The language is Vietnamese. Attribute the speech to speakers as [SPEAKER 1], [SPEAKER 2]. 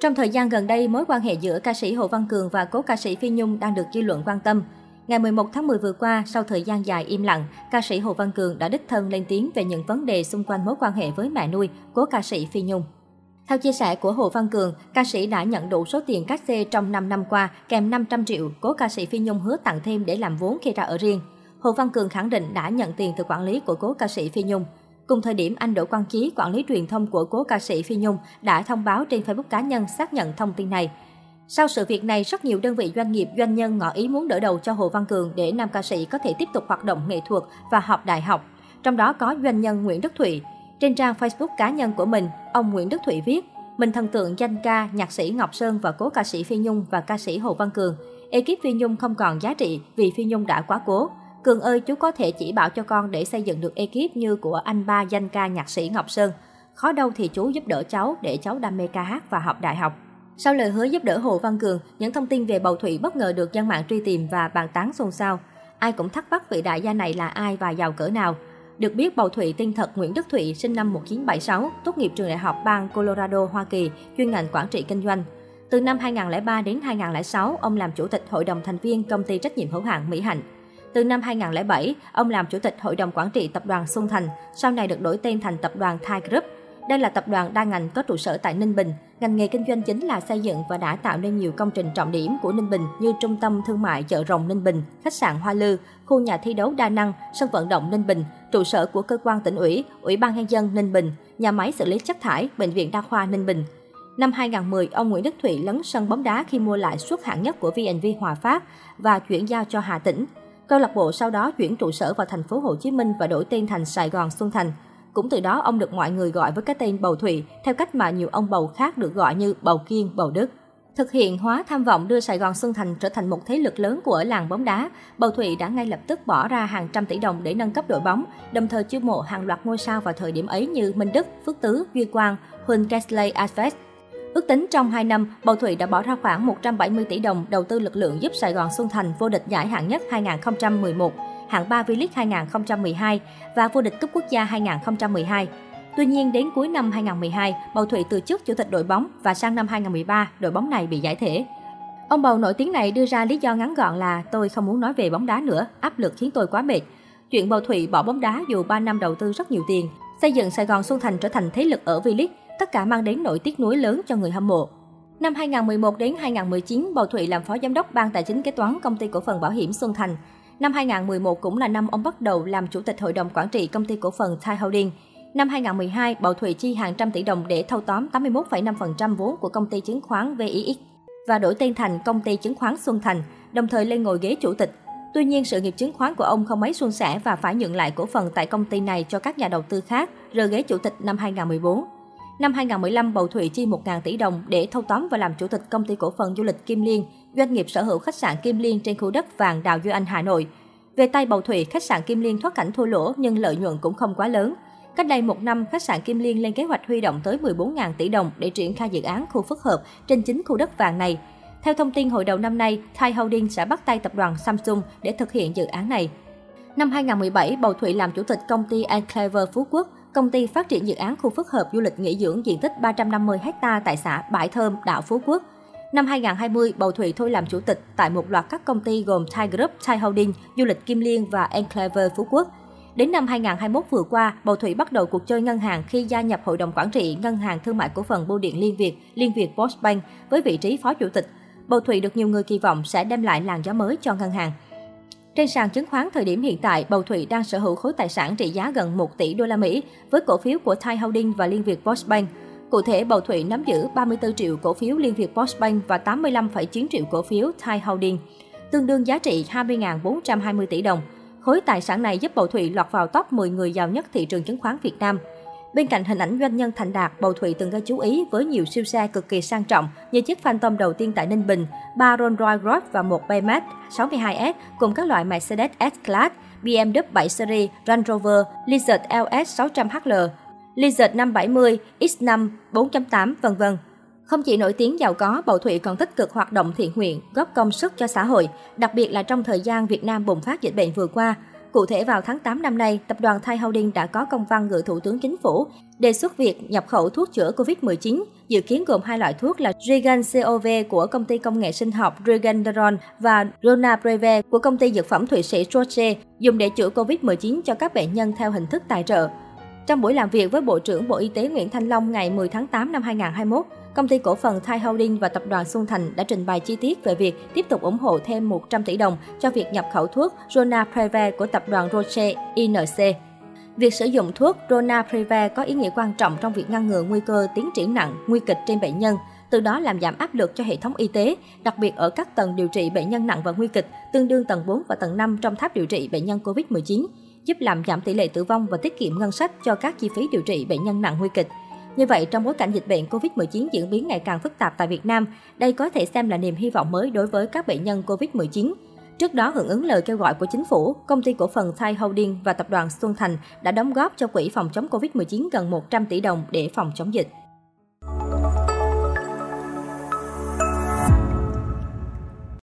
[SPEAKER 1] Trong thời gian gần đây, mối quan hệ giữa ca sĩ Hồ Văn Cường và cố ca sĩ Phi Nhung đang được dư luận quan tâm. Ngày 11 tháng 10 vừa qua, sau thời gian dài im lặng, ca sĩ Hồ Văn Cường đã đích thân lên tiếng về những vấn đề xung quanh mối quan hệ với mẹ nuôi, cố ca sĩ Phi Nhung. Theo chia sẻ của Hồ Văn Cường, ca sĩ đã nhận đủ số tiền cát xê trong 5 năm qua, kèm 500 triệu, cố ca sĩ Phi Nhung hứa tặng thêm để làm vốn khi ra ở riêng. Hồ Văn Cường khẳng định đã nhận tiền từ quản lý của cố ca sĩ Phi Nhung. Cùng thời điểm, anh Đỗ Quang Chí, quản lý truyền thông của cố ca sĩ Phi Nhung, đã thông báo trên Facebook cá nhân xác nhận thông tin này. Sau sự việc này, rất nhiều đơn vị doanh nghiệp, doanh nhân ngỏ ý muốn đỡ đầu cho Hồ Văn Cường để nam ca sĩ có thể tiếp tục hoạt động nghệ thuật và học đại học. Trong đó có doanh nhân Nguyễn Đức Thụy. Trên trang Facebook cá nhân của mình, ông Nguyễn Đức Thụy viết, mình thần tượng danh ca, nhạc sĩ Ngọc Sơn và cố ca sĩ Phi Nhung và ca sĩ Hồ Văn Cường. Ekip Phi Nhung không còn giá trị vì Phi Nhung đã quá cố. Cường ơi, chú có thể chỉ bảo cho con để xây dựng được ekip như của anh ba danh ca nhạc sĩ Ngọc Sơn. Khó đâu thì chú giúp đỡ cháu để cháu đam mê ca hát và học đại học. Sau lời hứa giúp đỡ Hồ Văn Cường, những thông tin về bầu thủy bất ngờ được dân mạng truy tìm và bàn tán xôn xao. Ai cũng thắc mắc vị đại gia này là ai và giàu cỡ nào. Được biết, bầu Thụy tên thật Nguyễn Đức Thụy sinh năm 1976, tốt nghiệp trường đại học bang Colorado, Hoa Kỳ, chuyên ngành quản trị kinh doanh. Từ năm 2003 đến 2006, ông làm chủ tịch hội đồng thành viên công ty trách nhiệm hữu hạn Mỹ Hạnh. Từ năm 2007, ông làm chủ tịch hội đồng quản trị tập đoàn Xuân Thành, sau này được đổi tên thành tập đoàn Thai Group. Đây là tập đoàn đa ngành có trụ sở tại Ninh Bình. Ngành nghề kinh doanh chính là xây dựng và đã tạo nên nhiều công trình trọng điểm của Ninh Bình như trung tâm thương mại chợ rồng Ninh Bình, khách sạn Hoa Lư, khu nhà thi đấu đa năng, sân vận động Ninh Bình, trụ sở của cơ quan tỉnh ủy, Ủy ban nhân dân Ninh Bình, nhà máy xử lý chất thải, bệnh viện đa khoa Ninh Bình. Năm 2010, ông Nguyễn Đức Thụy lấn sân bóng đá khi mua lại suất hạng nhất của VNV Hòa Phát và chuyển giao cho Hà Tĩnh. Câu lạc bộ sau đó chuyển trụ sở vào thành phố Hồ Chí Minh và đổi tên thành Sài Gòn Xuân Thành. Cũng từ đó ông được mọi người gọi với cái tên Bầu Thụy, theo cách mà nhiều ông bầu khác được gọi như Bầu Kiên, Bầu Đức. Thực hiện hóa tham vọng đưa Sài Gòn Xuân Thành trở thành một thế lực lớn của làng bóng đá, Bầu Thụy đã ngay lập tức bỏ ra hàng trăm tỷ đồng để nâng cấp đội bóng, đồng thời chiêu mộ hàng loạt ngôi sao vào thời điểm ấy như Minh Đức, Phước Tứ, Duy Quang, Huỳnh Kesley Alves. Ước tính trong 2 năm, Bầu Thụy đã bỏ ra khoảng 170 tỷ đồng đầu tư lực lượng giúp Sài Gòn Xuân Thành vô địch giải hạng nhất 2011, hạng 3 V-League 2012 và vô địch cúp quốc gia 2012. Tuy nhiên, đến cuối năm 2012, Bầu Thụy từ chức chủ tịch đội bóng và sang năm 2013, đội bóng này bị giải thể. Ông Bầu nổi tiếng này đưa ra lý do ngắn gọn là tôi không muốn nói về bóng đá nữa, áp lực khiến tôi quá mệt. Chuyện Bầu Thụy bỏ bóng đá dù 3 năm đầu tư rất nhiều tiền, xây dựng Sài Gòn Xuân Thành trở thành thế lực ở V-League, tất cả mang đến nỗi tiếc nuối lớn cho người hâm mộ. Năm 2011 đến 2019, Bầu Thụy làm phó giám đốc ban tài chính kế toán công ty cổ phần bảo hiểm Xuân Thành. Năm 2011 cũng là năm ông bắt đầu làm chủ tịch hội đồng quản trị công ty cổ phần Thai Holding. Năm 2012, Bầu Thụy chi hàng trăm tỷ đồng để thâu tóm 81,5% vốn của công ty chứng khoán VIX và đổi tên thành công ty chứng khoán Xuân Thành, đồng thời lên ngồi ghế chủ tịch. Tuy nhiên, sự nghiệp chứng khoán của ông không mấy suôn sẻ và phải nhượng lại cổ phần tại công ty này cho các nhà đầu tư khác, rời ghế chủ tịch năm 2014. Năm 2015, Bầu Thụy chi 1.000 tỷ đồng để thâu tóm và làm chủ tịch công ty cổ phần du lịch Kim Liên, doanh nghiệp sở hữu khách sạn Kim Liên trên khu đất vàng Đào Duy Anh, Hà Nội. Về tay Bầu Thụy, khách sạn Kim Liên thoát cảnh thua lỗ nhưng lợi nhuận cũng không quá lớn. Cách đây một năm, khách sạn Kim Liên lên kế hoạch huy động tới 14.000 tỷ đồng để triển khai dự án khu phức hợp trên chính khu đất vàng này. Theo thông tin hồi đầu năm nay, Thai Holding sẽ bắt tay tập đoàn Samsung để thực hiện dự án này. Năm 2017, Bầu Thụy làm chủ tịch công ty Enclaver Phú Quốc, công ty phát triển dự án khu phức hợp du lịch nghỉ dưỡng diện tích 350 ha tại xã Bãi Thơm, đảo Phú Quốc. Năm 2020, Bầu Thụy thôi làm chủ tịch tại một loạt các công ty gồm Thai Group, Thai Holding, Du lịch Kim Liên và Enclaver Phú Quốc. Đến năm 2021 vừa qua, Bầu Thủy bắt đầu cuộc chơi ngân hàng khi gia nhập Hội đồng Quản trị Ngân hàng Thương mại Cổ phần Bưu điện Liên Việt, Liên Việt Postbank với vị trí phó chủ tịch. Bầu Thủy được nhiều người kỳ vọng sẽ đem lại làn gió mới cho ngân hàng. Trên sàn chứng khoán thời điểm hiện tại, Bầu Thụy đang sở hữu khối tài sản trị giá gần 1 tỷ đô la Mỹ với cổ phiếu của Thai Holding và Liên Việt Postbank. Cụ thể, Bầu Thụy nắm giữ 34 triệu cổ phiếu Liên Việt Postbank và 85,9 triệu cổ phiếu Thai Holding, tương đương giá trị 20.420 tỷ đồng. Khối tài sản này giúp Bầu Thụy lọt vào top 10 người giàu nhất thị trường chứng khoán Việt Nam. Bên cạnh hình ảnh doanh nhân thành đạt, Bầu Thụy từng gây chú ý với nhiều siêu xe cực kỳ sang trọng như chiếc Phantom đầu tiên tại Ninh Bình, ba Rolls Royce Golf và một Baymax 62S cùng các loại Mercedes S-Class, BMW 7 Series, Range Rover, Lizard LS 600HL, Lizard 570, X5, 4.8, vân vân. Không chỉ nổi tiếng giàu có, Bầu Thụy còn tích cực hoạt động thiện nguyện, góp công sức cho xã hội, đặc biệt là trong thời gian Việt Nam bùng phát dịch bệnh vừa qua. Cụ thể vào tháng 8 năm nay, tập đoàn Thai Holding đã có công văn gửi Thủ tướng Chính phủ đề xuất việc nhập khẩu thuốc chữa COVID-19, dự kiến gồm hai loại thuốc là Regan COV của công ty công nghệ sinh học Regeneron và Ronapreve của công ty dược phẩm Thụy Sĩ Roche, dùng để chữa COVID-19 cho các bệnh nhân theo hình thức tài trợ. Trong buổi làm việc với Bộ trưởng Bộ Y tế Nguyễn Thanh Long ngày 10 tháng 8 năm 2021, công ty cổ phần Thai Holding và tập đoàn Xuân Thành đã trình bày chi tiết về việc tiếp tục ủng hộ thêm 100 tỷ đồng cho việc nhập khẩu thuốc Rona Preve của tập đoàn Roche INC. Việc sử dụng thuốc Rona Preve có ý nghĩa quan trọng trong việc ngăn ngừa nguy cơ tiến triển nặng, nguy kịch trên bệnh nhân, từ đó làm giảm áp lực cho hệ thống y tế, đặc biệt ở các tầng điều trị bệnh nhân nặng và nguy kịch, tương đương tầng 4 và tầng 5 trong tháp điều trị bệnh nhân COVID-19, giúp làm giảm tỷ lệ tử vong và tiết kiệm ngân sách cho các chi phí điều trị bệnh nhân nặng nguy kịch. Như vậy, trong bối cảnh dịch bệnh COVID-19 diễn biến ngày càng phức tạp tại Việt Nam, đây có thể xem là niềm hy vọng mới đối với các bệnh nhân COVID-19. Trước đó, hưởng ứng lời kêu gọi của chính phủ, công ty cổ phần Thai Holding và tập đoàn Xuân Thành đã đóng góp cho quỹ phòng chống COVID-19 gần 100 tỷ đồng để phòng chống dịch.